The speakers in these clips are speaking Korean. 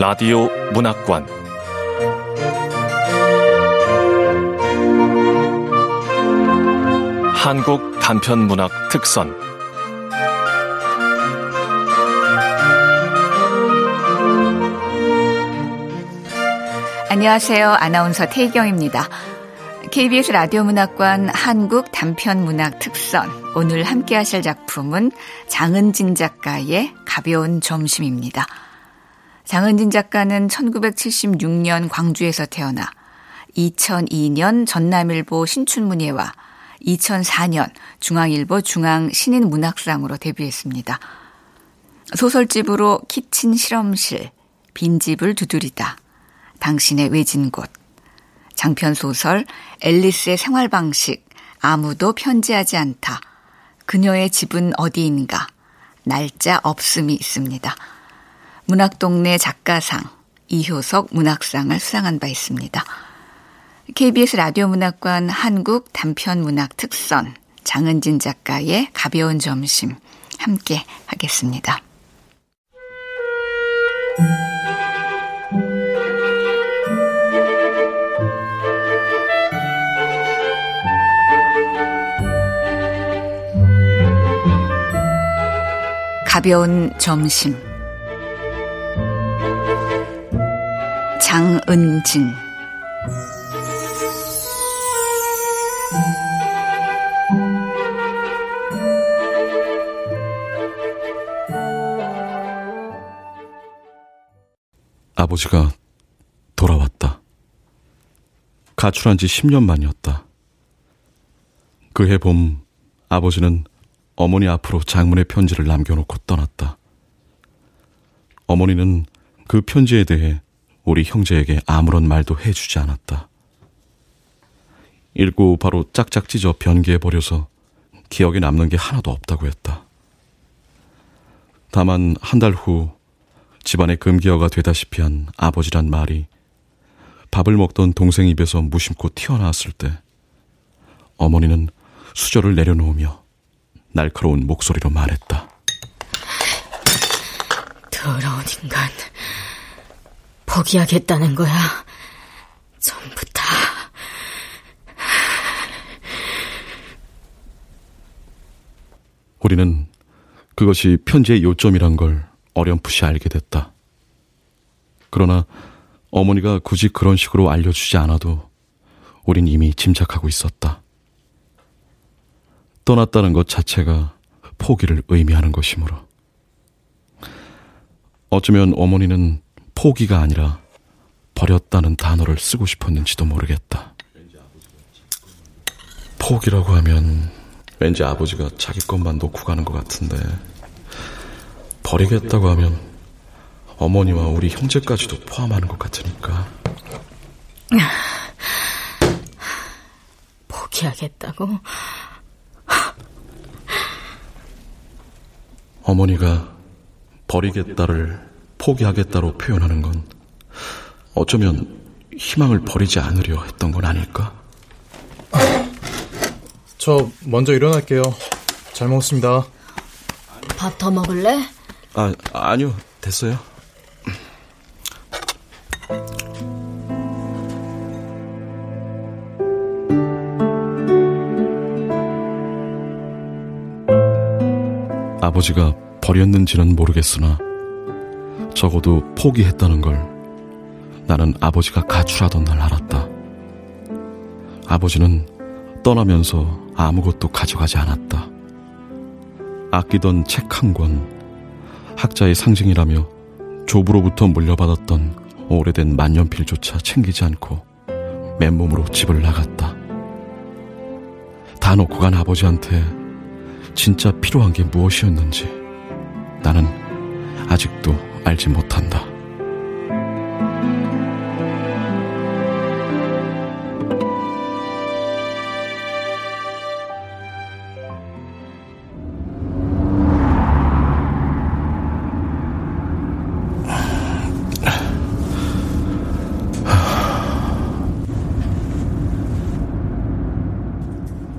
라디오 문학관 한국 단편 문학 특선 안녕하세요. 아나운서 태희경입니다. KBS 라디오 문학관 한국 단편 문학 특선 오늘 함께 하실 작품은 장은진 작가의 가벼운 점심입니다. 장은진 작가는 1976년 광주에서 태어나 2002년 전남일보 신춘문예와 2004년 중앙일보 중앙신인문학상으로 데뷔했습니다. 소설집으로 키친 실험실, 빈집을 두드리다, 당신의 외진 곳, 장편소설 앨리스의 생활방식, 아무도 편지하지 않다, 그녀의 집은 어디인가, 날짜 없음이 있습니다. 문학동네 작가상, 이효석 문학상을 수상한 바 있습니다. KBS 라디오 문학관 한국 단편 문학 특선 장은진 작가의 가벼운 점심 함께 하겠습니다. 가벼운 점심 장은진 아버지가 돌아왔다. 가출한 지 10년 만이었다. 그해 봄 아버지는 어머니 앞으로 장문의 편지를 남겨놓고 떠났다. 어머니는 그 편지에 대해 우리 형제에게 아무런 말도 해주지 않았다. 읽고 바로 짝짝 찢어 변기해버려서 기억에 남는 게 하나도 없다고 했다. 다만 한 달 후 집안의 금기어가 되다시피 한 아버지란 말이 밥을 먹던 동생 입에서 무심코 튀어나왔을 때 어머니는 수저를 내려놓으며 날카로운 목소리로 말했다. 더러운 인간. 포기하겠다는 거야. 전부 다. 우리는 그것이 편지의 요점이란 걸 어렴풋이 알게 됐다. 그러나 어머니가 굳이 그런 식으로 알려주지 않아도 우린 이미 짐작하고 있었다. 떠났다는 것 자체가 포기를 의미하는 것이므로. 어쩌면 어머니는 포기가 아니라 버렸다는 단어를 쓰고 싶었는지도 모르겠다. 포기라고 하면 왠지 아버지가 자기 것만 놓고 가는 것 같은데 버리겠다고 하면 어머니와 우리 형제까지도 포함하는 것 같으니까. 포기하겠다고? 어머니가 버리겠다를 포기하겠다로 표현하는 건 어쩌면 희망을 버리지 않으려 했던 건 아닐까? 저 먼저 일어날게요. 잘 먹었습니다. 밥 더 먹을래? 아, 아니요. 됐어요. 아버지가 버렸는지는 모르겠으나 적어도 포기했다는 걸 나는 아버지가 가출하던 날 알았다. 아버지는 떠나면서 아무것도 가져가지 않았다. 아끼던 책 한 권, 학자의 상징이라며 조부로부터 물려받았던 오래된 만년필조차 챙기지 않고 맨몸으로 집을 나갔다. 다 놓고 간 아버지한테 진짜 필요한 게 무엇이었는지 나는 아직도 알지 못한다.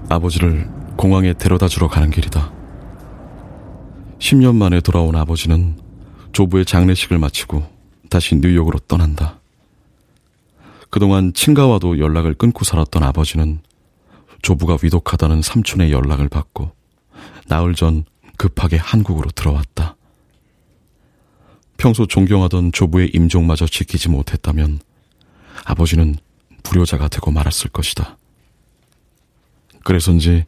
아버지를 공항에 데려다 주러 가는 길이다. 10년 만에 돌아온 아버지는 조부의 장례식을 마치고 다시 뉴욕으로 떠난다. 그동안 친가와도 연락을 끊고 살았던 아버지는 조부가 위독하다는 삼촌의 연락을 받고 나흘 전 급하게 한국으로 들어왔다. 평소 존경하던 조부의 임종마저 지키지 못했다면 아버지는 불효자가 되고 말았을 것이다. 그래서인지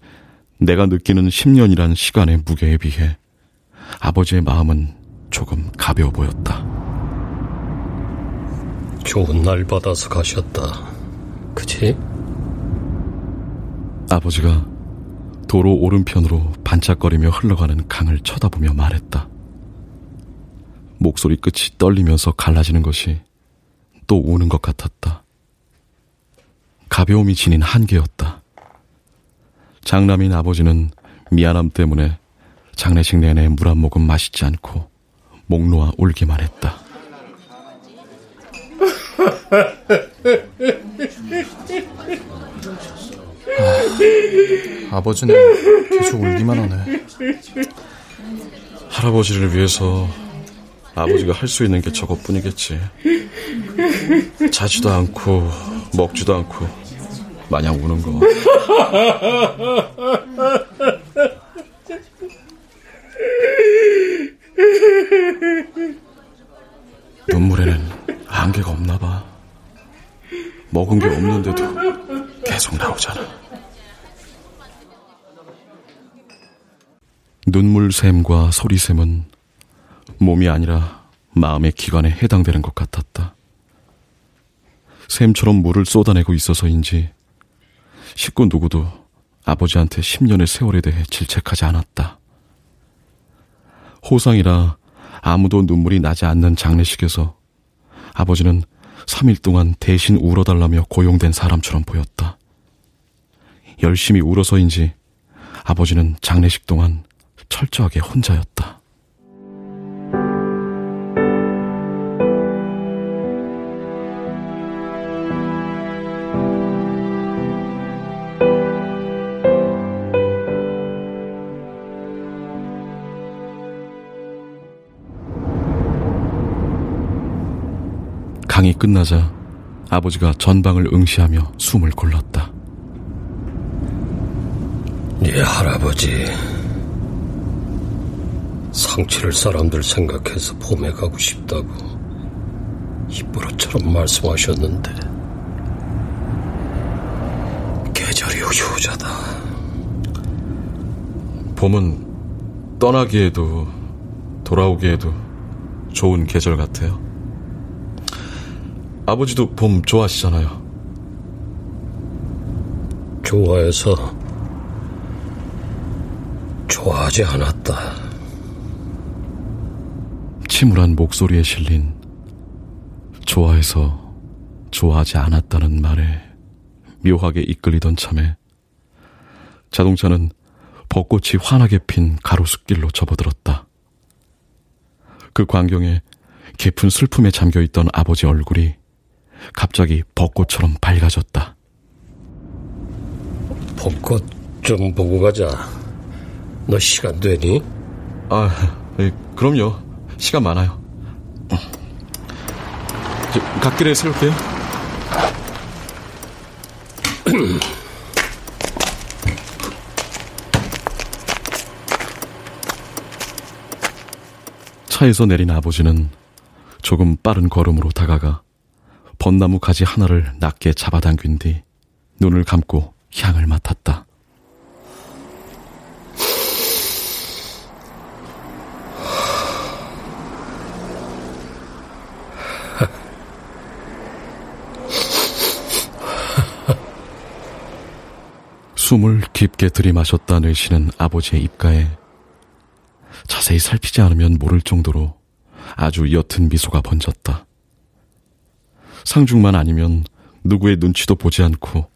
내가 느끼는 10년이란 시간의 무게에 비해 아버지의 마음은 조금 가벼워 보였다. 좋은 날 받아서 가셨다. 그치? 아버지가 도로 오른편으로 반짝거리며 흘러가는 강을 쳐다보며 말했다. 목소리 끝이 떨리면서 갈라지는 것이 또 우는 것 같았다. 가벼움이 지닌 한계였다. 장남인 아버지는 미안함 때문에 장례식 내내 물 한 모금 마시지 않고 목 놓아 울기만 했다. 아, 아버지는 계속 울기만 하네. 할아버지를 위해서 아버지가 할 수 있는 게 저것뿐이겠지. 자지도 않고 먹지도 않고 마냥 우는 거. 눈물에는 한계가 없나 봐. 먹은 게 없는데도 계속 나오잖아. 눈물 샘과 소리샘은 몸이 아니라 마음의 기관에 해당되는 것 같았다. 샘처럼 물을 쏟아내고 있어서인지 식구 누구도 아버지한테 10년의 세월에 대해 질책하지 않았다. 호상이라 아무도 눈물이 나지 않는 장례식에서 아버지는 3일 동안 대신 울어달라며 고용된 사람처럼 보였다. 열심히 울어서인지 아버지는 장례식 동안 철저하게 혼자였다. 강이 끝나자 아버지가 전방을 응시하며 숨을 골랐다. 네 할아버지 상치를 사람들 생각해서 봄에 가고 싶다고 입으로처럼 말씀하셨는데 계절이 효자다. 봄은 떠나기에도 돌아오기에도 좋은 계절 같아요. 아버지도 봄 좋아하시잖아요. 좋아해서 좋아하지 않았다. 침울한 목소리에 실린 좋아해서 좋아하지 않았다는 말에 묘하게 이끌리던 참에 자동차는 벚꽃이 환하게 핀 가로수길로 접어들었다. 그 광경에 깊은 슬픔에 잠겨있던 아버지 얼굴이 갑자기 벚꽃처럼 밝아졌다. 벚꽃 좀 보고 가자. 너 시간 되니? 아, 예, 그럼요. 시간 많아요. 저, 갓길에 세울게요. 차에서 내린 아버지는 조금 빠른 걸음으로 다가가 벚나무 가지 하나를 낮게 잡아당긴 뒤 눈을 감고 향을 맡았다. 숨을 깊게 들이마셨다 내쉬는 아버지의 입가에 자세히 살피지 않으면 모를 정도로 아주 옅은 미소가 번졌다. 상중만 아니면 누구의 눈치도 보지 않고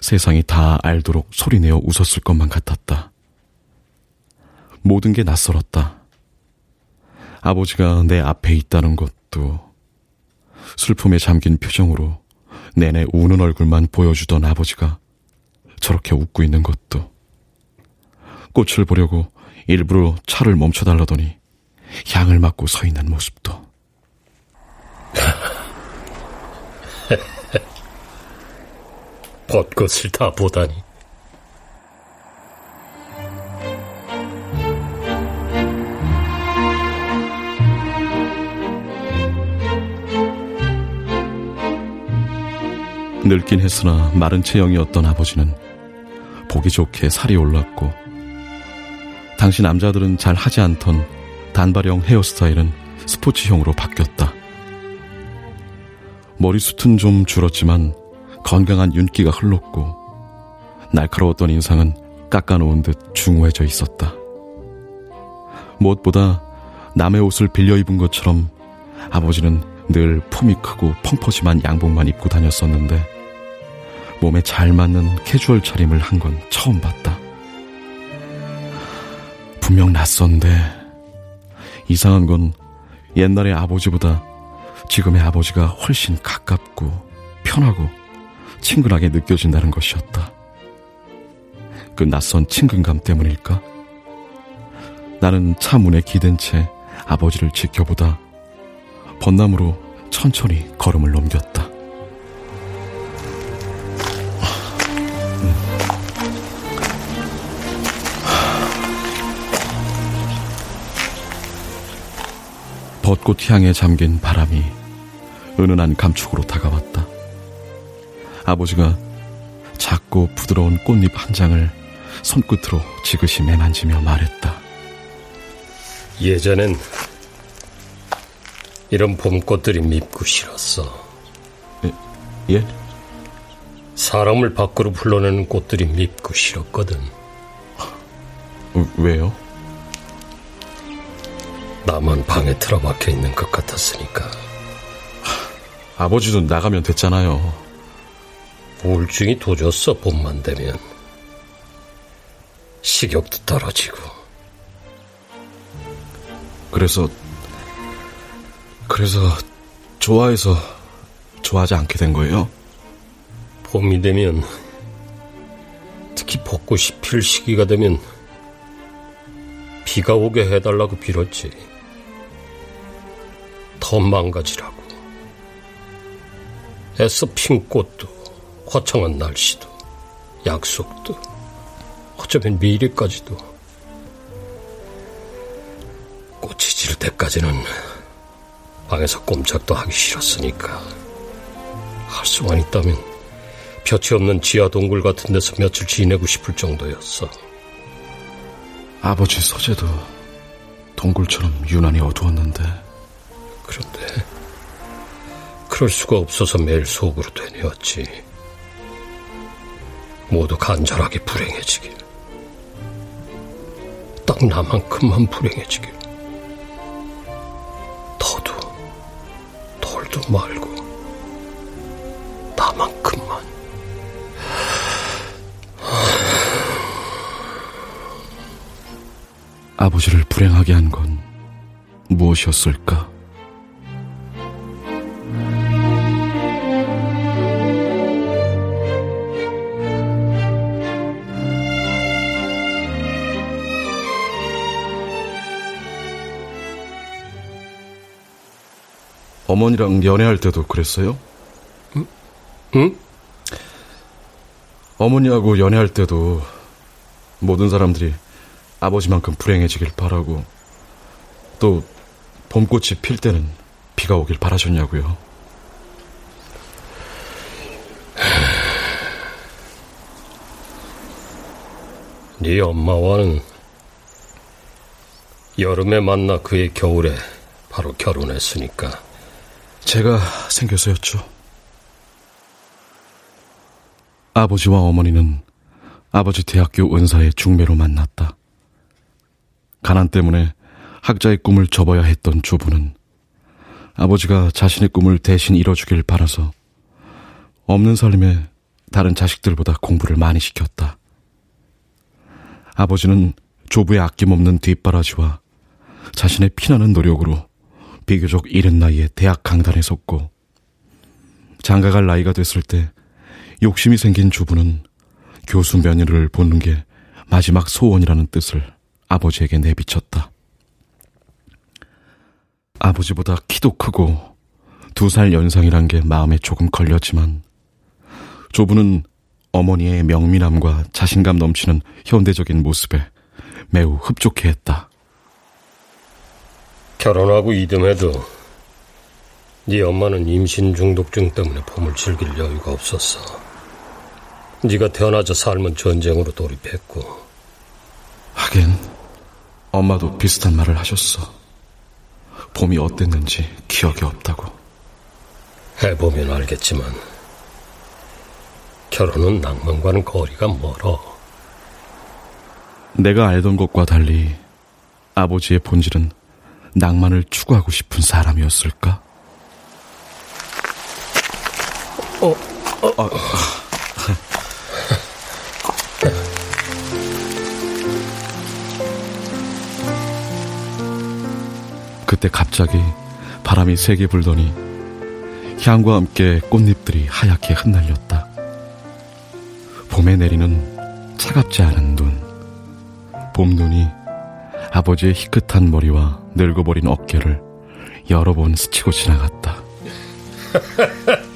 세상이 다 알도록 소리내어 웃었을 것만 같았다. 모든 게 낯설었다. 아버지가 내 앞에 있다는 것도 슬픔에 잠긴 표정으로 내내 우는 얼굴만 보여주던 아버지가 저렇게 웃고 있는 것도 꽃을 보려고 일부러 차를 멈춰달라더니 향을 맡고 서 있는 모습도 벚꽃을 다 보다니. 늙긴 했으나 마른 체형이었던 아버지는 보기 좋게 살이 올랐고 당시 남자들은 잘 하지 않던 단발형 헤어스타일은 스포츠형으로 바뀌었다. 머리숱은 좀 줄었지만 건강한 윤기가 흘렀고 날카로웠던 인상은 깎아놓은 듯 중후해져 있었다. 무엇보다 남의 옷을 빌려 입은 것처럼 아버지는 늘 품이 크고 펑퍼짐한 양복만 입고 다녔었는데 몸에 잘 맞는 캐주얼 차림을 한 건 처음 봤다. 분명 낯선데 이상한 건 옛날의 아버지보다 지금의 아버지가 훨씬 가깝고 편하고 친근하게 느껴진다는 것이었다. 그 낯선 친근감 때문일까? 나는 차 문에 기댄 채 아버지를 지켜보다 벚나무로 천천히 걸음을 넘겼다. 벚꽃 향에 잠긴 바람이 은은한 감촉으로 다가왔다. 아버지가 작고 부드러운 꽃잎 한 장을 손끝으로 지그시 매만지며 말했다. 예전엔 이런 봄꽃들이 밉고 싫었어. 예? 예? 사람을 밖으로 불러내는 꽃들이 밉고 싫었거든. 어, 왜요? 나만 방에 틀어박혀 있는 것 같았으니까. 아버지도 나가면 됐잖아요. 우울증이 도졌어, 봄만 되면. 식욕도 떨어지고. 그래서, 그래서 좋아해서 좋아하지 않게 된 거예요? 봄이 되면, 특히 벚꽃이 필 시기가 되면, 비가 오게 해달라고 빌었지. 더 망가지라고. 애써 핀 꽃도, 화창한 날씨도, 약속도, 어쩌면 미래까지도. 꽃이 질 때까지는 방에서 꼼짝도 하기 싫었으니까. 할 수만 있다면 볕이 없는 지하 동굴 같은 데서 며칠 지내고 싶을 정도였어. 아버지 서재도 동굴처럼 유난히 어두웠는데. 그런데 그럴 수가 없어서 매일 속으로 되뇌었지. 모두 간절하게 불행해지길. 딱 나만큼만 불행해지길. 더도, 덜도 말고, 나만큼만. 아버지를 불행하게 한 건 무엇이었을까? 어머니랑 연애할 때도 그랬어요? 응? 응? 어머니하고 연애할 때도 모든 사람들이 아버지만큼 불행해지길 바라고 또 봄꽃이 필 때는 비가 오길 바라셨냐고요. 네 엄마와는 여름에 만나 그의 겨울에 바로 결혼했으니까 제가 생겨서였죠. 아버지와 어머니는 아버지 대학교 은사의 중매로 만났다. 가난 때문에 학자의 꿈을 접어야 했던 조부는 아버지가 자신의 꿈을 대신 이뤄주길 바라서 없는 삶에 다른 자식들보다 공부를 많이 시켰다. 아버지는 조부의 아낌없는 뒷바라지와 자신의 피나는 노력으로 비교적 이른 나이에 대학 강단에 섰고 장가갈 나이가 됐을 때 욕심이 생긴 주부는 교수 면회를 보는 게 마지막 소원이라는 뜻을 아버지에게 내비쳤다. 아버지보다 키도 크고 두 살 연상이란 게 마음에 조금 걸렸지만 조부는 어머니의 명민함과 자신감 넘치는 현대적인 모습에 매우 흡족해 했다. 결혼하고 이듬해도 네 엄마는 임신 중독증 때문에 봄을 즐길 여유가 없었어. 네가 태어나자 삶은 전쟁으로 돌입했고. 하긴 엄마도 비슷한 말을 하셨어. 봄이 어땠는지 기억이 없다고. 해보면 알겠지만 결혼은 낭만과는 거리가 멀어. 내가 알던 것과 달리 아버지의 본질은 낭만을 추구하고 싶은 사람이었을까? 어, 어. 아, 그때 갑자기 바람이 세게 불더니 향과 함께 꽃잎들이 하얗게 흩날렸다. 봄에 내리는 차갑지 않은 눈. 봄눈이 아버지의 희끗한 머리와 늙어버린 어깨를 여러 번 스치고 지나갔다.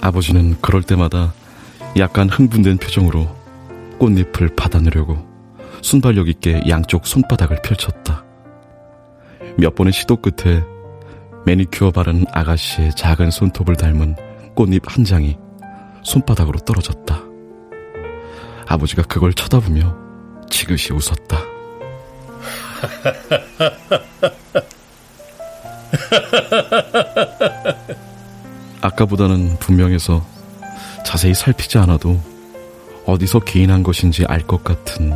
아버지는 그럴 때마다 약간 흥분된 표정으로 꽃잎을 받아내려고 순발력 있게 양쪽 손바닥을 펼쳤다. 몇 번의 시도 끝에 매니큐어 바른 아가씨의 작은 손톱을 닮은 꽃잎 한 장이 손바닥으로 떨어졌다. 아버지가 그걸 쳐다보며 지그시 웃었다. 아까보다는 분명해서 자세히 살피지 않아도 어디서 개인한 것인지 알 것 같은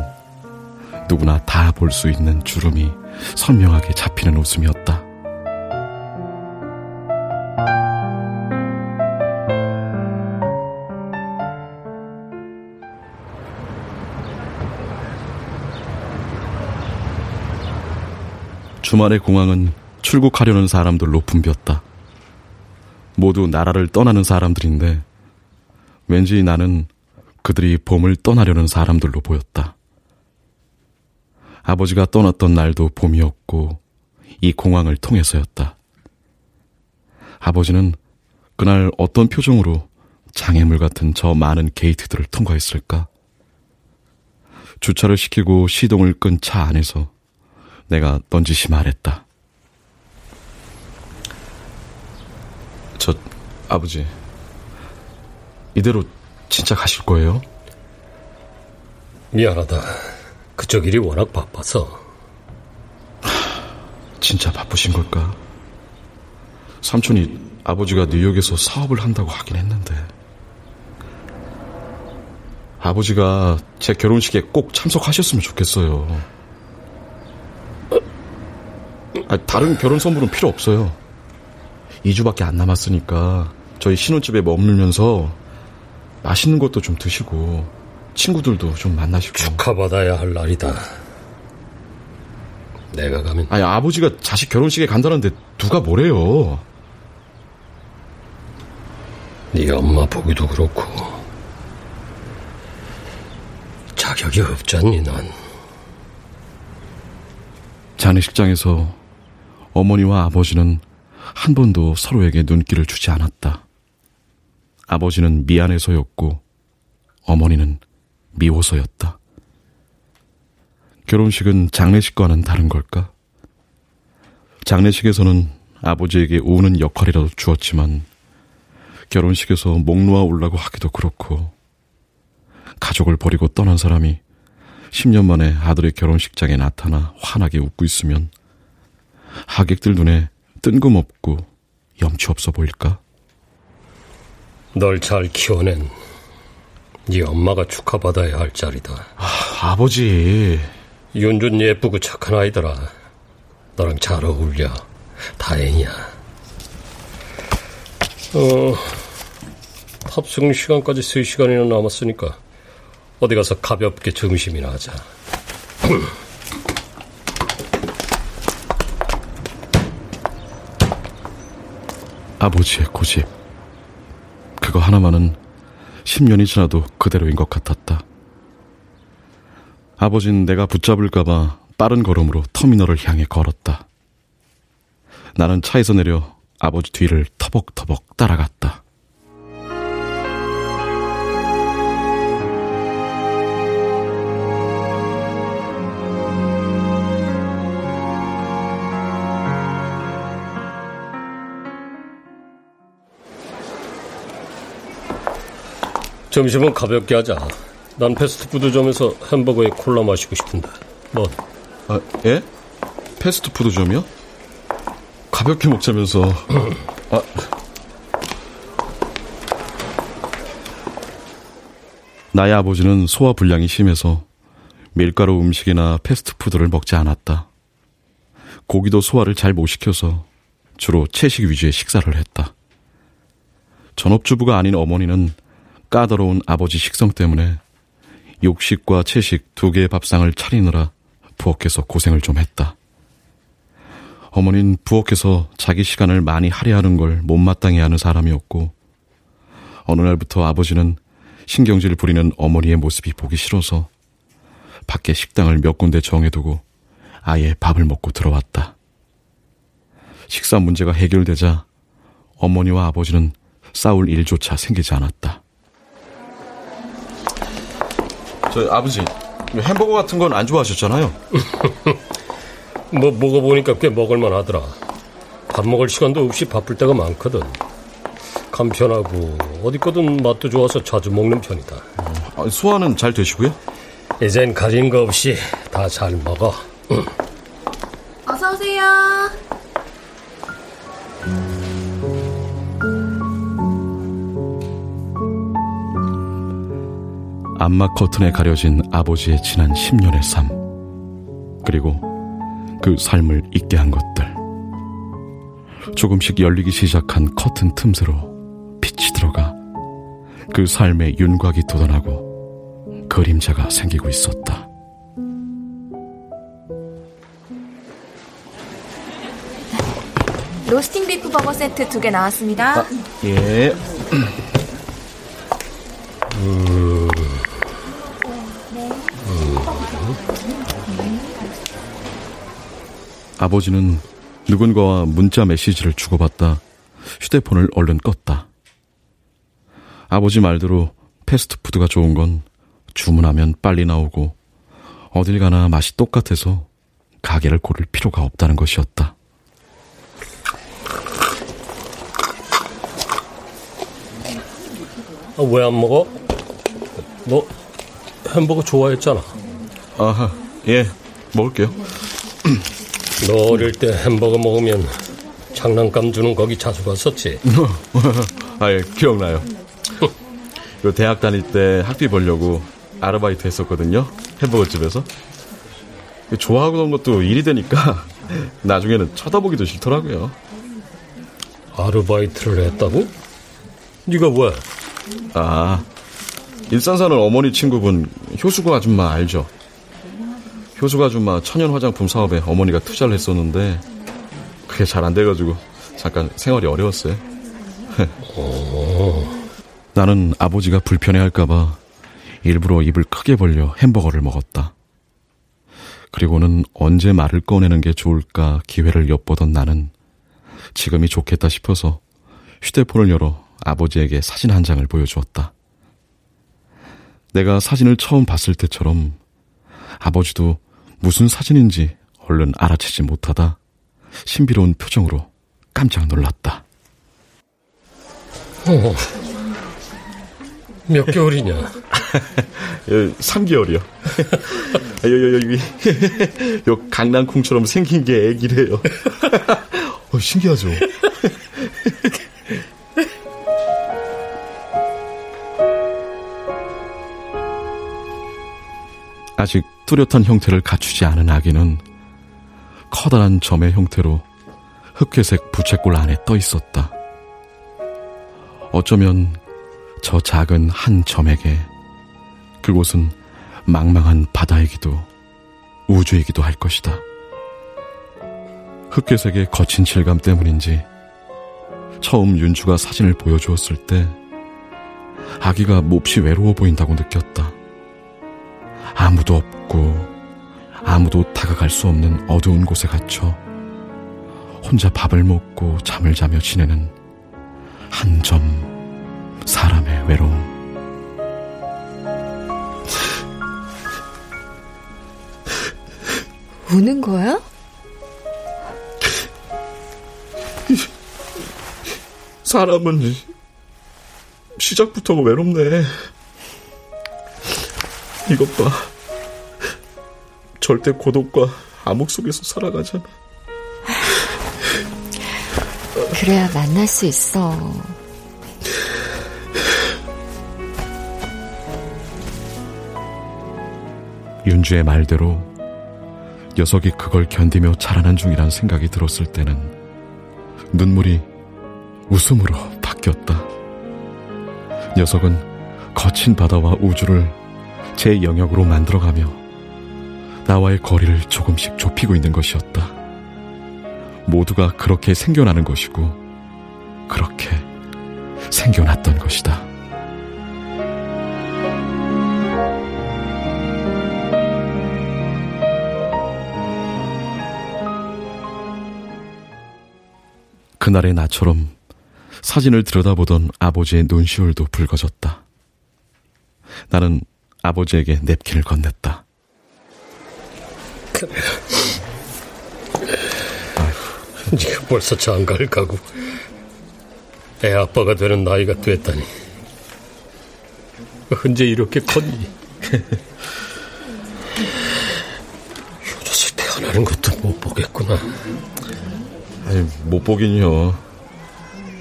누구나 다 볼 수 있는 주름이 선명하게 잡히는 웃음이었다. 주말의 공항은 출국하려는 사람들로 붐볐다. 모두 나라를 떠나는 사람들인데 왠지 나는 그들이 봄을 떠나려는 사람들로 보였다. 아버지가 떠났던 날도 봄이었고 이 공항을 통해서였다. 아버지는 그날 어떤 표정으로 장애물 같은 저 많은 게이트들을 통과했을까? 주차를 시키고 시동을 끈 차 안에서 내가 넌지시 말했다. 저, 아버지. 이대로 진짜 가실 거예요? 미안하다. 그쪽 일이 워낙 바빠서. 진짜 바쁘신 걸까? 삼촌이 아버지가 뉴욕에서 사업을 한다고 하긴 했는데. 아버지가 제 결혼식에 꼭 참석하셨으면 좋겠어요. 아, 다른 결혼 선물은 필요 없어요. 2주밖에 안 남았으니까 저희 신혼집에 머물면서 맛있는 것도 좀 드시고 친구들도 좀 만나시고 축하받아야 할 날이다. 내가 가면 아니 아버지가 자식 결혼식에 간다는데 누가 뭐래요? 네 엄마 보기도 그렇고 자격이 없잖니 난. 장례식장에서 어머니와 아버지는 한 번도 서로에게 눈길을 주지 않았다. 아버지는 미안해서였고 어머니는 미워서였다. 결혼식은 장례식과는 다른 걸까? 장례식에서는 아버지에게 우는 역할이라도 주었지만 결혼식에서 목 놓아 울라고 하기도 그렇고 가족을 버리고 떠난 사람이 10년 만에 아들의 결혼식장에 나타나 환하게 웃고 있으면 하객들 눈에 뜬금없고 염치 없어 보일까? 널 잘 키워낸 네 엄마가 축하받아야 할 자리다. 아, 아버지. 윤준 예쁘고 착한 아이더라. 너랑 잘 어울려. 다행이야. 어, 탑승 시간까지 3시간이나 남았으니까 어디 가서 가볍게 점심이나 하자. 아버지의 고집. 그거 하나만은 10년이 지나도 그대로인 것 같았다. 아버진 내가 붙잡을까봐 빠른 걸음으로 터미널을 향해 걸었다. 나는 차에서 내려 아버지 뒤를 터벅터벅 따라갔다. 점심은 가볍게 하자. 난 패스트푸드점에서 햄버거에 콜라 마시고 싶은데. 뭐? 아, 예? 패스트푸드점이요? 가볍게 먹자면서. 아. 나의 아버지는 소화 불량이 심해서 밀가루 음식이나 패스트푸드를 먹지 않았다. 고기도 소화를 잘 못 시켜서 주로 채식 위주의 식사를 했다. 전업주부가 아닌 어머니는 까다로운 아버지 식성 때문에 육식과 채식 두 개의 밥상을 차리느라 부엌에서 고생을 좀 했다. 어머닌 부엌에서 자기 시간을 많이 할애하는 걸 못마땅해 하는 사람이었고, 어느 날부터 아버지는 신경질 부리는 어머니의 모습이 보기 싫어서 밖에 식당을 몇 군데 정해두고 아예 밥을 먹고 들어왔다. 식사 문제가 해결되자 어머니와 아버지는 싸울 일조차 생기지 않았다. 저 아버지 햄버거 같은 건 안 좋아하셨잖아요. 뭐 먹어보니까 꽤 먹을만 하더라. 밥 먹을 시간도 없이 바쁠 때가 많거든. 간편하고 어디 거든 맛도 좋아서 자주 먹는 편이다. 아, 소화는 잘 되시고요? 이젠 가린 거 없이 다 잘 먹어. 어서 오세요. 암막 커튼에 가려진 아버지의 지난 10년의 삶. 그리고 그 삶을 잊게 한 것들. 조금씩 열리기 시작한 커튼 틈새로 빛이 들어가 그 삶의 윤곽이 돋아나고 그림자가 생기고 있었다. 로스팅 비프 버거 세트 두 개 나왔습니다. 예. 아버지는 누군가와 문자 메시지를 주고받다 휴대폰을 얼른 껐다. 아버지 말대로 패스트푸드가 좋은 건 주문하면 빨리 나오고 어딜 가나 맛이 똑같아서 가게를 고를 필요가 없다는 것이었다. 아, 왜 안 먹어? 너 햄버거 좋아했잖아. 아하, 예, 먹을게요. 너 어릴 때 햄버거 먹으면 장난감 주는 거기 자주 갔었지. 아, 예, 기억나요. 그 대학 다닐 때 학비 벌려고 아르바이트 했었거든요. 햄버거 집에서. 좋아하던 것도 일이 되니까 나중에는 쳐다보기도 싫더라고요. 아르바이트를 했다고? 네가 왜? 아, 일산 사는 어머니 친구분 효수구 아줌마 알죠? 효수구 아줌마 천연 화장품 사업에 어머니가 투자를 했었는데 그게 잘 안 돼가지고 잠깐 생활이 어려웠어요. 나는 아버지가 불편해할까봐 일부러 입을 크게 벌려 햄버거를 먹었다. 그리고는 언제 말을 꺼내는 게 좋을까 기회를 엿보던 나는 지금이 좋겠다 싶어서 휴대폰을 열어 아버지에게 사진 한 장을 보여주었다. 내가 사진을 처음 봤을 때처럼 아버지도 무슨 사진인지 얼른 알아채지 못하다 신비로운 표정으로 깜짝 놀랐다. 어. 몇 개월이냐? 3개월이요. 여기, 요 강낭콩처럼 생긴 게 애기래요. 어, 신기하죠? 아직 뚜렷한 형태를 갖추지 않은 아기는 커다란 점의 형태로 흑회색 부채꼴 안에 떠 있었다. 어쩌면 저 작은 한 점에게 그곳은 망망한 바다이기도 우주이기도 할 것이다. 흑회색의 거친 질감 때문인지 처음 윤주가 사진을 보여주었을 때 아기가 몹시 외로워 보인다고 느꼈다. 아무도 없고 좁고 아무도 다가갈 수 없는 어두운 곳에 갇혀 혼자 밥을 먹고 잠을 자며 지내는 한 점 사람의 외로움. 우는 거야? 사람은 시작부터가 외롭네. 이것 봐. 절대 고독과 암흑 속에서 살아가잖아. 그래야 만날 수 있어. 윤주의 말대로 녀석이 그걸 견디며 자라난 중이란 생각이 들었을 때는 눈물이 웃음으로 바뀌었다. 녀석은 거친 바다와 우주를 제 영역으로 만들어가며 나와의 거리를 조금씩 좁히고 있는 것이었다. 모두가 그렇게 생겨나는 것이고, 그렇게 생겨났던 것이다. 그날의 나처럼 사진을 들여다보던 아버지의 눈시울도 붉어졌다. 나는 아버지에게 냅킨을 건넸다. 그래. 네가 벌써 장가를 가고 애 아빠가 되는 나이가 됐다니 언제 이렇게 컸니? 효자식 태어나는 것도 못 보겠구나. 아니, 못 보긴요.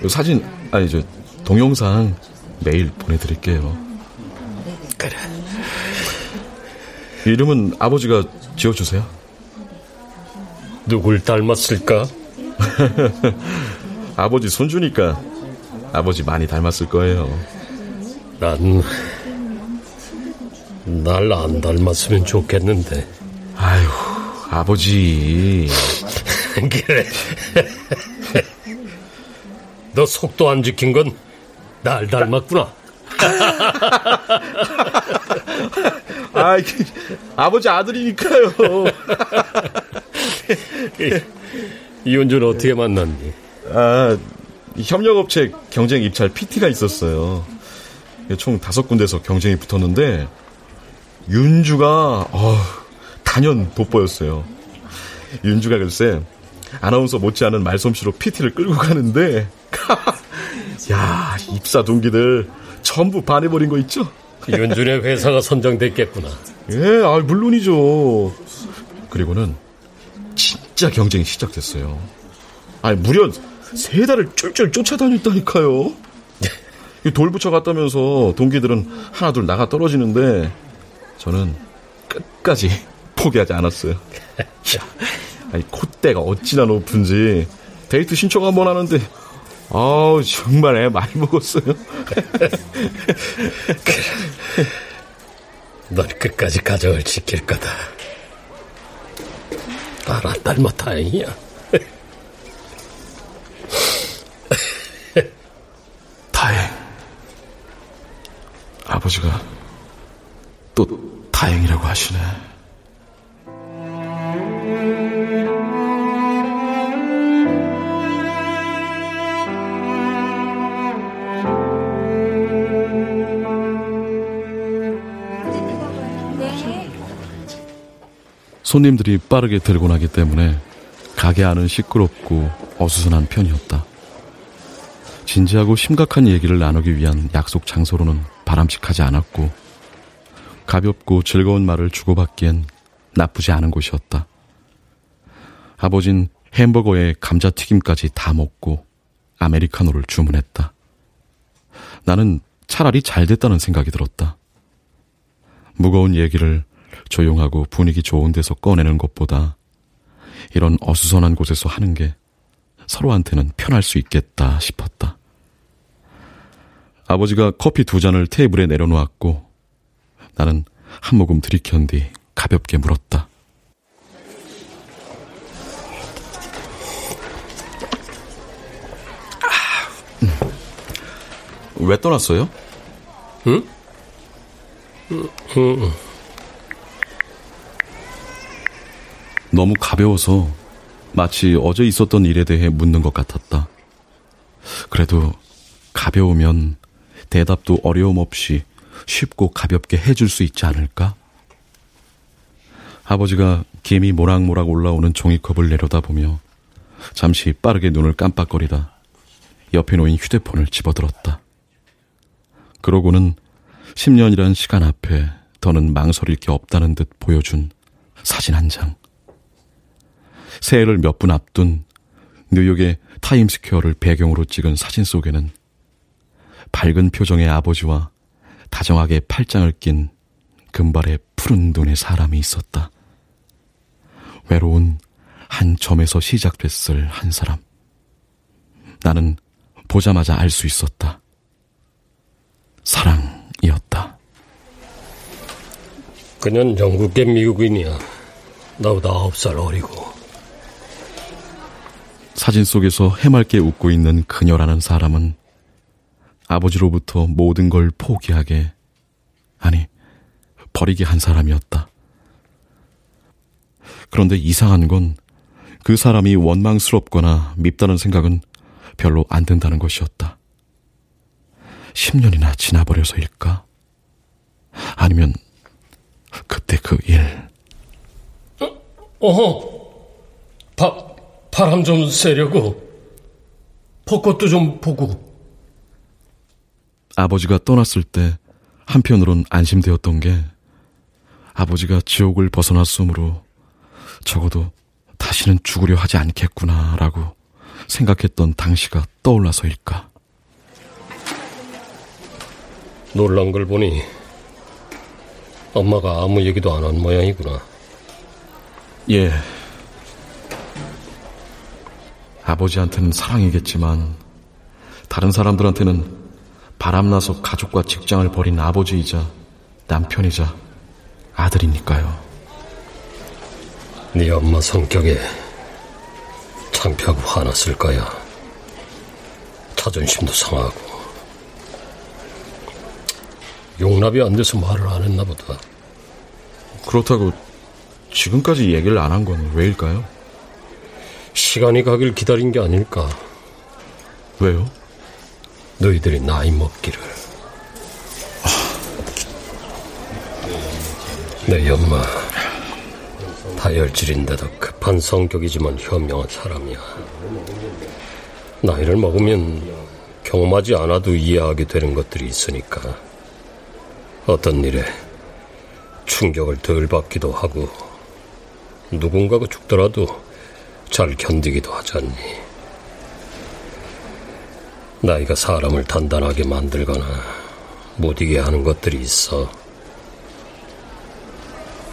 사진, 아니, 저, 동영상 메일 보내드릴게요. 그래. 이름은 아버지가 지어주세요. 누굴 닮았을까? 아버지 손주니까 아버지 많이 닮았을 거예요. 난, 날 안 닮았으면 좋겠는데. 아유, 아버지. 그래. 너 속도 안 지킨 건 날 닮았구나. 아, 아버지 아들이니까요. 이혼준 어떻게 만났니? 아, 협력업체 경쟁 입찰 PT가 있었어요. 총 다섯 군데서 경쟁이 붙었는데 윤주가 어, 단연 돋보였어요. 윤주가 글쎄 아나운서 못지않은 말솜씨로 PT를 끌고 가는데 야 입사 동기들 전부 반해버린 거 있죠? 윤준의 회사가 선정됐겠구나. 예, 아 물론이죠. 그리고는 진짜 경쟁이 시작됐어요. 아니 무려 세 달을 쫄쫄 쫓아다녔다니까요. 돌부처 갔다면서 동기들은 하나둘 나가 떨어지는데 저는 끝까지 포기하지 않았어요. 아니 콧대가 어찌나 높은지 데이트 신청 한번 하는데 아우 정말 애 많이 먹었어요. 넌 끝까지 가정을 지킬 거다. 날안 닮아 다행이야. 다행. 아버지가 또 다행이라고 하시네. 손님들이 빠르게 들고 나기 때문에 가게 안은 시끄럽고 어수선한 편이었다. 진지하고 심각한 얘기를 나누기 위한 약속 장소로는 바람직하지 않았고 가볍고 즐거운 말을 주고받기엔 나쁘지 않은 곳이었다. 아버진 햄버거에 감자튀김까지 다 먹고 아메리카노를 주문했다. 나는 차라리 잘 됐다는 생각이 들었다. 무거운 얘기를 조용하고 분위기 좋은 데서 꺼내는 것보다 이런 어수선한 곳에서 하는 게 서로한테는 편할 수 있겠다 싶었다. 아버지가 커피 두 잔을 테이블에 내려놓았고 나는 한 모금 들이켠 뒤 가볍게 물었다. 음. 왜 떠났어요? 응? 응. 너무 가벼워서 마치 어제 있었던 일에 대해 묻는 것 같았다. 그래도 가벼우면 대답도 어려움 없이 쉽고 가볍게 해줄 수 있지 않을까? 아버지가 김이 모락모락 올라오는 종이컵을 내려다보며 잠시 빠르게 눈을 깜빡거리다 옆에 놓인 휴대폰을 집어들었다. 그러고는 10년이란 시간 앞에 더는 망설일 게 없다는 듯 보여준 사진 한 장. 새해를 몇 분 앞둔 뉴욕의 타임스퀘어를 배경으로 찍은 사진 속에는 밝은 표정의 아버지와 다정하게 팔짱을 낀 금발의 푸른 눈의 사람이 있었다. 외로운 한 점에서 시작됐을 한 사람. 나는 보자마자 알 수 있었다. 사랑이었다. 그년 영국계 미국인이야. 나보다 아홉 살 어리고. 사진 속에서 해맑게 웃고 있는 그녀라는 사람은 아버지로부터 모든 걸 포기하게, 아니, 버리게 한 사람이었다. 그런데 이상한 건 그 사람이 원망스럽거나 밉다는 생각은 별로 안 든다는 것이었다. 10년이나 지나버려서일까? 아니면 그때 그 일. 어허, 바, 바람 좀 쐬려고. 벚꽃도 좀 보고. 아버지가 떠났을 때 한편으론 안심되었던 게 아버지가 지옥을 벗어났으므로 적어도 다시는 죽으려 하지 않겠구나라고 생각했던 당시가 떠올라서일까. 놀란 걸 보니 엄마가 아무 얘기도 안 한 모양이구나. 예. 아버지한테는 사랑이겠지만 다른 사람들한테는 바람나서 가족과 직장을 버린 아버지이자 남편이자 아들이니까요. 네 엄마 성격에 창피하고 화났을 거야. 자존심도 상하고. 용납이 안 돼서 말을 안 했나 보다. 그렇다고 지금까지 얘기를 안 한 건 왜일까요? 시간이 가길 기다린 게 아닐까. 왜요? 너희들이 나이 먹기를. 내 엄마 다혈질인데도 급한 성격이지만 현명한 사람이야. 나이를 먹으면 경험하지 않아도 이해하게 되는 것들이 있으니까 어떤 일에 충격을 덜 받기도 하고 누군가가 죽더라도 잘 견디기도 하지 않니. 나이가 사람을 단단하게 만들거나 못 이게 하는 것들이 있어.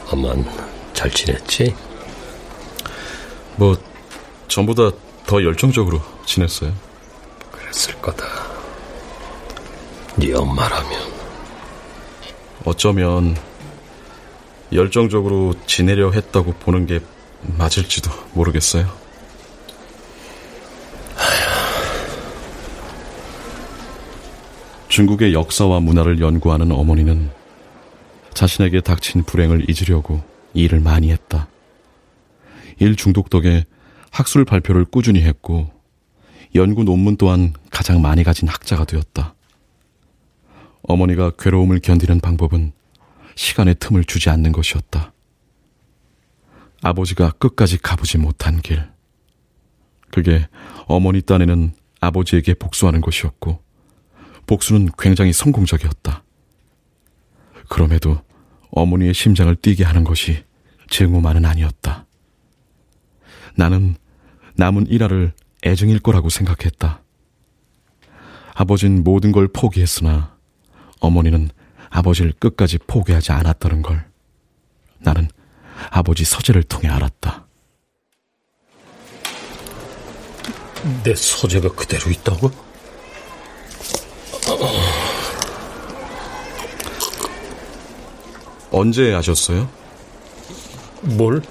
엄만 잘 지냈지? 뭐 전보다 더 열정적으로 지냈어요. 그랬을 거다. 네 엄마라면 어쩌면 열정적으로 지내려 했다고 보는 게 맞을지도 모르겠어요. 중국의 역사와 문화를 연구하는 어머니는 자신에게 닥친 불행을 잊으려고 일을 많이 했다. 일 중독 덕에 학술 발표를 꾸준히 했고 연구 논문 또한 가장 많이 가진 학자가 되었다. 어머니가 괴로움을 견디는 방법은 시간의 틈을 주지 않는 것이었다. 아버지가 끝까지 가보지 못한 길. 그게 어머니 딴에는 아버지에게 복수하는 것이었고, 복수는 굉장히 성공적이었다. 그럼에도 어머니의 심장을 뛰게 하는 것이 증오만은 아니었다. 나는 남은 일화를 애증일 거라고 생각했다. 아버진 모든 걸 포기했으나 어머니는 아버지를 끝까지 포기하지 않았다는 걸 나는 아버지 서재를 통해 알았다. 내 서재가 그대로 있다고? 언제 아셨어요? 뭘?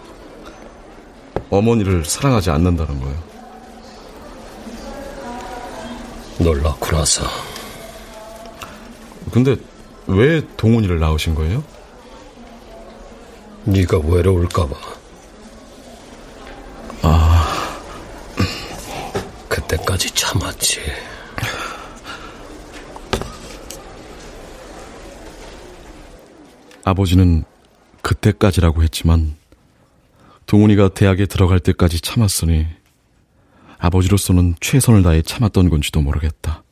어머니를 사랑하지 않는다는 거예요. 놀라고 나서 근데 왜 동훈이를 낳으신 거예요? 네가 외로울까봐. 아, 그때까지 참았지. 아버지는 그때까지라고 했지만 동훈이가 대학에 들어갈 때까지 참았으니 아버지로서는 최선을 다해 참았던 건지도 모르겠다.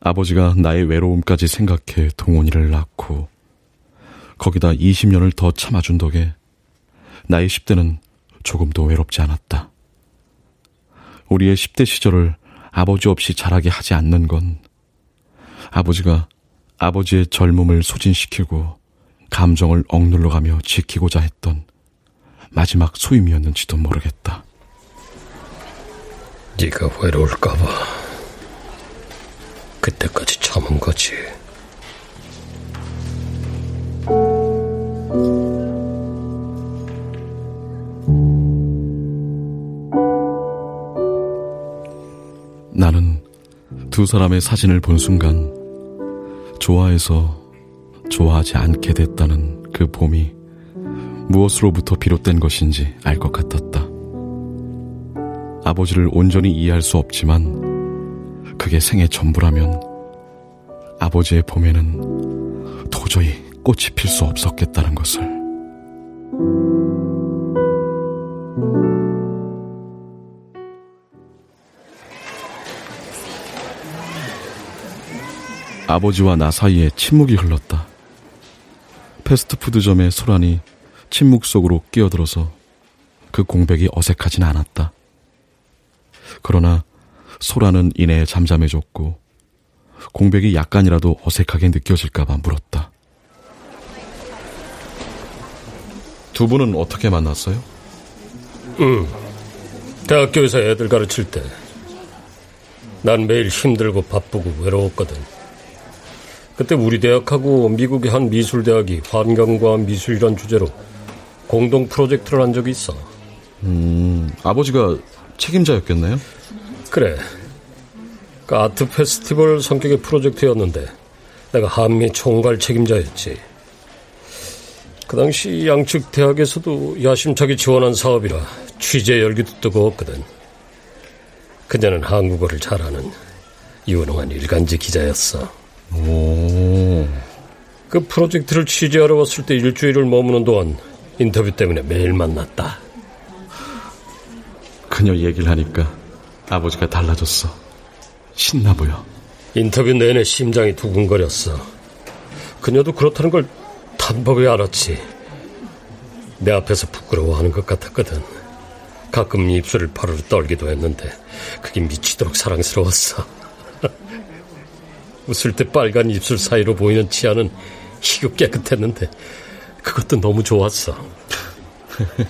아버지가 나의 외로움까지 생각해 동훈이를 낳고 거기다 20년을 더 참아준 덕에 나의 10대는 조금도 외롭지 않았다. 우리의 10대 시절을 아버지 없이 자라게 하지 않는 건 아버지가 아버지의 젊음을 소진시키고 감정을 억눌러가며 지키고자 했던 마지막 소임이었는지도 모르겠다. 네가 외로울까봐 그때까지 참은 거지. 두 사람의 사진을 본 순간 좋아해서 좋아하지 않게 됐다는 그 봄이 무엇으로부터 비롯된 것인지 알 것 같았다. 아버지를 온전히 이해할 수 없지만 그게 생애 전부라면 아버지의 봄에는 도저히 꽃이 필 수 없었겠다는 것을. 아버지와 나 사이에 침묵이 흘렀다. 패스트푸드점의 소란이 침묵 속으로 끼어들어서 그 공백이 어색하진 않았다. 그러나 소란은 이내 잠잠해졌고 공백이 약간이라도 어색하게 느껴질까봐 물었다. 두 분은 어떻게 만났어요? 응. 대학교에서 애들 가르칠 때. 난 매일 힘들고 바쁘고 외로웠거든. 그때 우리 대학하고 미국의 한 미술대학이 환경과 미술이란 주제로 공동 프로젝트를 한 적이 있어. 음, 아버지가 책임자였겠네요? 그래. 그 아트 페스티벌 성격의 프로젝트였는데 내가 한미 총괄 책임자였지. 그 당시 양측 대학에서도 야심차게 지원한 사업이라 취재 열기도 뜨거웠거든. 그녀는 한국어를 잘하는 유능한 일간지 기자였어. 오. 그 프로젝트를 취재하러 왔을 때 일주일을 머무는 동안 인터뷰 때문에 매일 만났다. 그녀 얘기를 하니까 아버지가 달라졌어. 신나 보여. 인터뷰 내내 심장이 두근거렸어. 그녀도 그렇다는 걸 단법에 알았지. 내 앞에서 부끄러워하는 것 같았거든. 가끔 입술을 파르르 떨기도 했는데 그게 미치도록 사랑스러웠어. 웃을 때 빨간 입술 사이로 보이는 치아는 희고 깨끗했는데 그것도 너무 좋았어.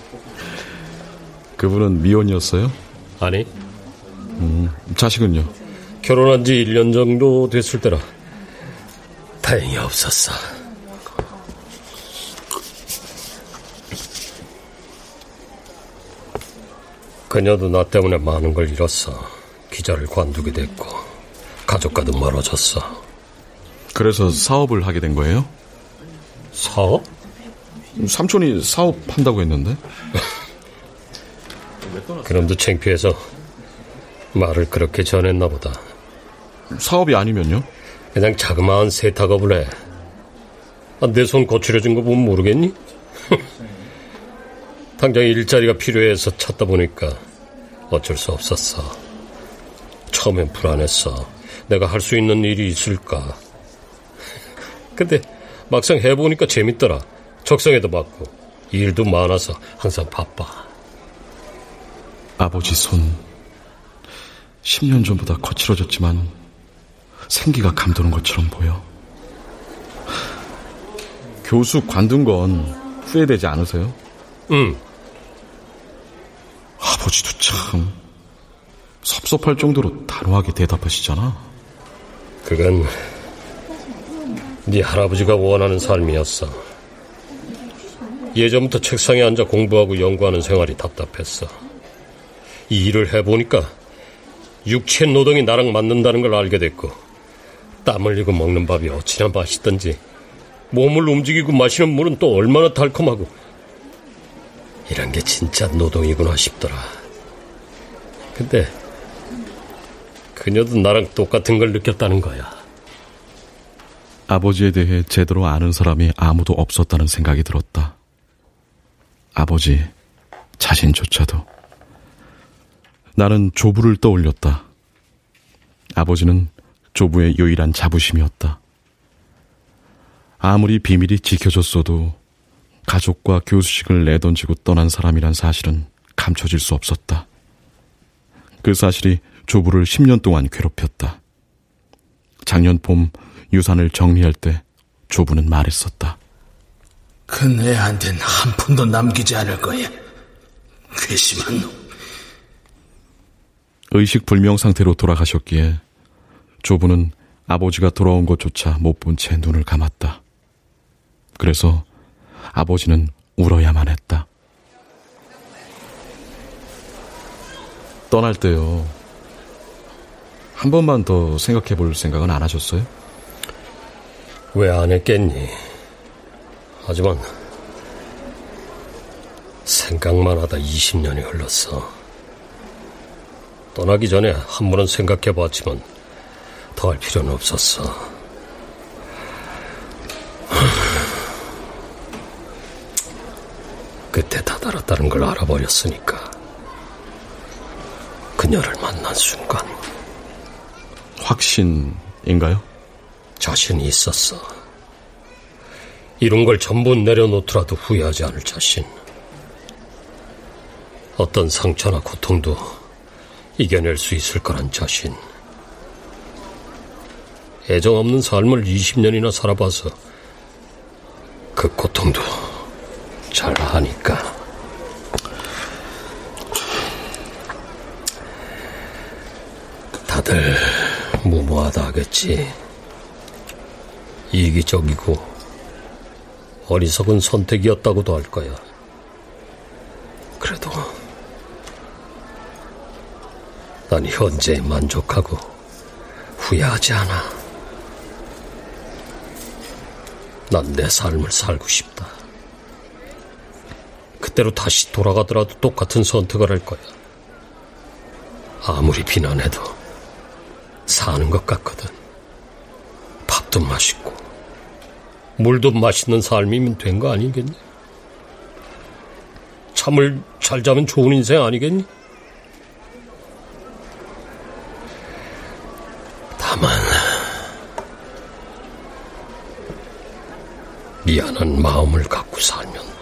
그분은 미혼이었어요? 아니, 음, 자식은요? 결혼한 지 1년 정도 됐을 때라 다행히 없었어. 그녀도 나 때문에 많은 걸 잃었어. 기자를 관두게 됐고 가족과도 멀어졌어. 그래서 사업을 하게 된 거예요? 사업? 삼촌이 사업한다고 했는데? 그놈도 창피해서 말을 그렇게 전했나 보다. 사업이 아니면요? 그냥 자그마한 세탁업을 해. 아, 내손 거칠어진 거 보면 모르겠니? 당장 일자리가 필요해서 찾다 보니까 어쩔 수 없었어. 처음엔 불안했어. 내가 할 수 있는 일이 있을까. 근데 막상 해보니까 재밌더라. 적성에도 맞고 일도 많아서 항상 바빠. 아버지 손 10년 전보다 거칠어졌지만 생기가 감도는 것처럼 보여. 교수 관둔 건 후회되지 않으세요? 응. 아버지도 참 섭섭할 정도로 단호하게 대답하시잖아. 그건 네 할아버지가 원하는 삶이었어. 예전부터 책상에 앉아 공부하고 연구하는 생활이 답답했어. 이 일을 해보니까 육체 노동이 나랑 맞는다는 걸 알게 됐고 땀 흘리고 먹는 밥이 어찌나 맛있던지 몸을 움직이고 마시는 물은 또 얼마나 달콤하고 이런 게 진짜 노동이구나 싶더라. 근데 그녀도 나랑 똑같은 걸 느꼈다는 거야. 아버지에 대해 제대로 아는 사람이 아무도 없었다는 생각이 들었다. 아버지 자신조차도. 나는 조부를 떠올렸다. 아버지는 조부의 유일한 자부심이었다. 아무리 비밀이 지켜졌어도 가족과 교수식을 내던지고 떠난 사람이란 사실은 감춰질 수 없었다. 그 사실이 조부를 10년 동안 괴롭혔다. 작년 봄 유산을 정리할 때 조부는 말했었다. 큰 애한텐 한 푼도 남기지 않을 거야. 괘씸한 놈. 의식 불명 상태로 돌아가셨기에 조부는 아버지가 돌아온 것조차 못 본 채 눈을 감았다. 그래서 아버지는 울어야만 했다. 떠날 때요. 한 번만 더 생각해 볼 생각은 안 하셨어요? 왜 안 했겠니? 하지만 생각만 하다 20년이 흘렀어. 떠나기 전에 한 번은 생각해 봤지만 더 할 필요는 없었어. 그때 다다랐다는 걸 알아버렸으니까. 그녀를 만난 순간 확신인가요? 자신이 있었어. 이런 걸 전부 내려놓더라도 후회하지 않을 자신. 어떤 상처나 고통도 이겨낼 수 있을 거란 자신. 애정 없는 삶을 20년이나 살아봐서 그 고통도 잘 아니까. 다들 무모하다 하겠지. 이기적이고 어리석은 선택이었다고도 할 거야. 그래도 난 현재에 만족하고 후회하지 않아. 난 내 삶을 살고 싶다. 그때로 다시 돌아가더라도 똑같은 선택을 할 거야. 아무리 비난해도 사는 것 같거든. 밥도 맛있고, 물도 맛있는 삶이면 된 거 아니겠니? 잠을 잘 자면 좋은 인생 아니겠니? 다만, 미안한 마음을 갖고 살면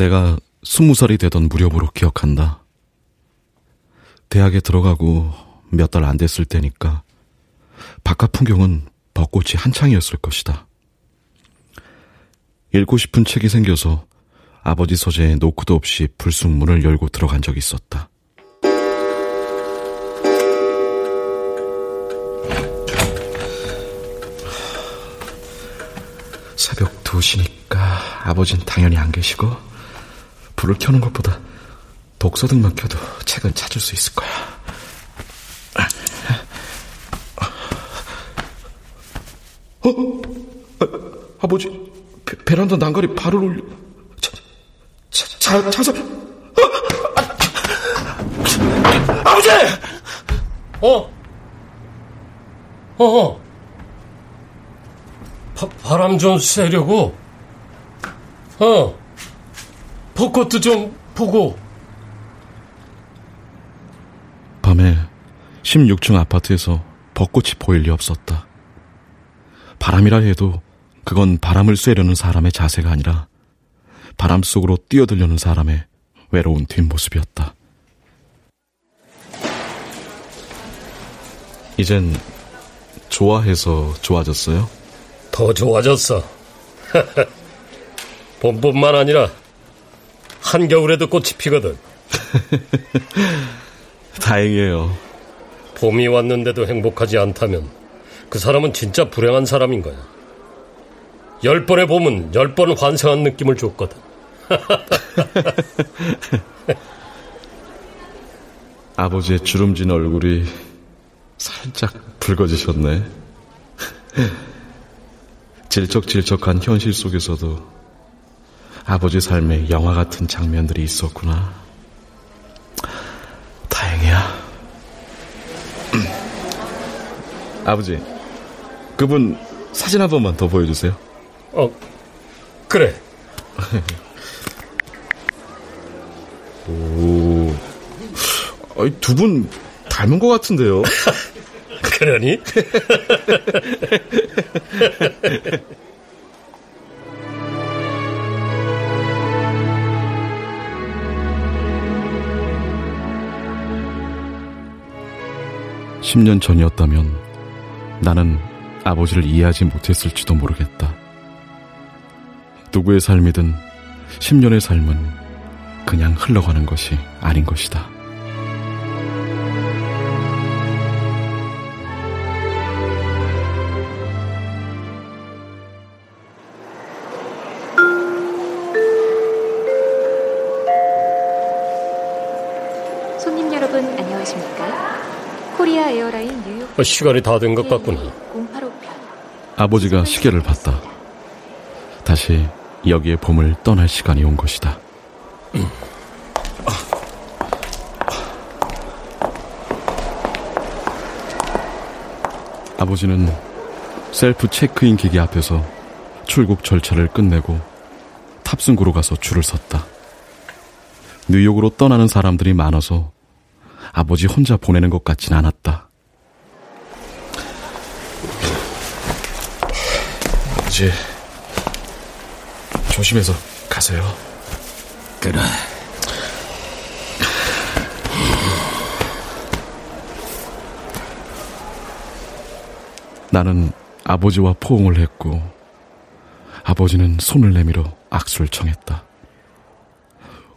내가 스무 살이 되던 무렵으로 기억한다. 대학에 들어가고 몇 달 안 됐을 때니까 바깥 풍경은 벚꽃이 한창이었을 것이다. 읽고 싶은 책이 생겨서 아버지 서재에 노크도 없이 불쑥 문을 열고 들어간 적이 있었다. 새벽 2시니까 아버진 당연히 안 계시고 불을 켜는 것보다 독서등만 켜도 책을 찾을 수 있을 거야. 어? 아, 아버지, 베, 베란다 난간에 발을 올려. 자, 자, 자, 자서. 어? 아, 아버지! 어? 어, 어. 바, 바람 좀 쐬려고? 어. 벚꽃도 좀 보고. 밤에 16층 아파트에서 벚꽃이 보일 리 없었다. 바람이라 해도 그건 바람을 쐬려는 사람의 자세가 아니라 바람 속으로 뛰어들려는 사람의 외로운 뒷모습이었다. 이젠 좋아해서 좋아졌어요? 더 좋아졌어. 봄뿐만 아니라 한겨울에도 꽃이 피거든. 다행이에요. 봄이 왔는데도 행복하지 않다면 그 사람은 진짜 불행한 사람인 거야. 열 번의 봄은 열 번 환생한 느낌을 줬거든. 아버지의 주름진 얼굴이 살짝 붉어지셨네. 질척질척한 현실 속에서도 아버지 삶에 영화 같은 장면들이 있었구나. 다행이야. 아버지, 그분 사진 한 번만 더 보여주세요. 어, 그래. 오, 두 분 닮은 것 같은데요? 그러니? 십년 전이었다면 나는 아버지를 이해하지 못했을지도 모르겠다. 누구의 삶이든 10년의 삶은 그냥 흘러가는 것이 아닌 것이다. 손님 여러분 안녕하십니까? 코리아 에어라인 뉴욕 어, 시간이 다 된 것 같구나. 085편 아버지가 시계를 봤다. 다시 여기에 봄을 떠날 시간이 온 것이다. 아버지는 셀프 체크인 기계 앞에서 출국 절차를 끝내고 탑승구로 가서 줄을 섰다. 뉴욕으로 떠나는 사람들이 많아서 아버지 혼자 보내는 것 같진 않았다. 아버지, 조심해서 가세요. 그래. 나는 아버지와 포옹을 했고 아버지는 손을 내밀어 악수를 청했다.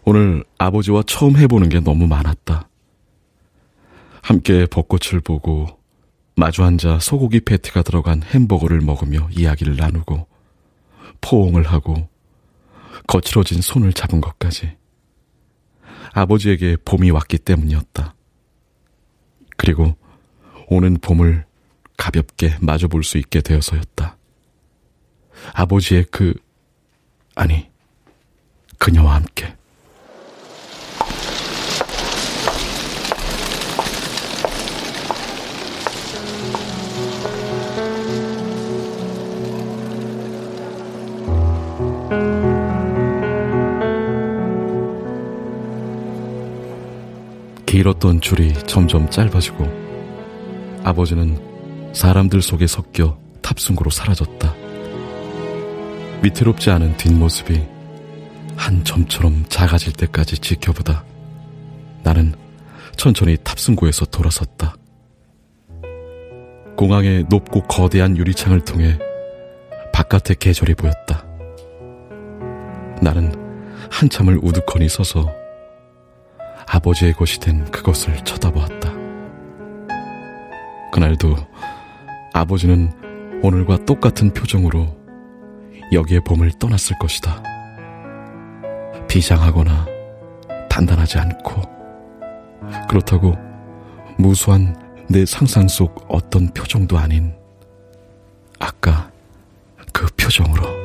오늘 아버지와 처음 해보는 게 너무 많았다. 함께 벚꽃을 보고 마주 앉아 소고기 패티가 들어간 햄버거를 먹으며 이야기를 나누고 포옹을 하고 거칠어진 손을 잡은 것까지 아버지에게 봄이 왔기 때문이었다. 그리고 오는 봄을 가볍게 마주 볼 수 있게 되어서였다. 아버지의 그, 아니, 그녀와 함께. 길었던 줄이 점점 짧아지고 아버지는 사람들 속에 섞여 탑승구로 사라졌다. 위태롭지 않은 뒷모습이 한 점처럼 작아질 때까지 지켜보다 나는 천천히 탑승구에서 돌아섰다. 공항의 높고 거대한 유리창을 통해 바깥의 계절이 보였다. 나는 한참을 우두커니 서서 아버지의 것이 된 그것을 쳐다보았다. 그날도 아버지는 오늘과 똑같은 표정으로 여기에 봄을 떠났을 것이다. 비장하거나 단단하지 않고 그렇다고 무수한 내 상상 속 어떤 표정도 아닌 아까 그 표정으로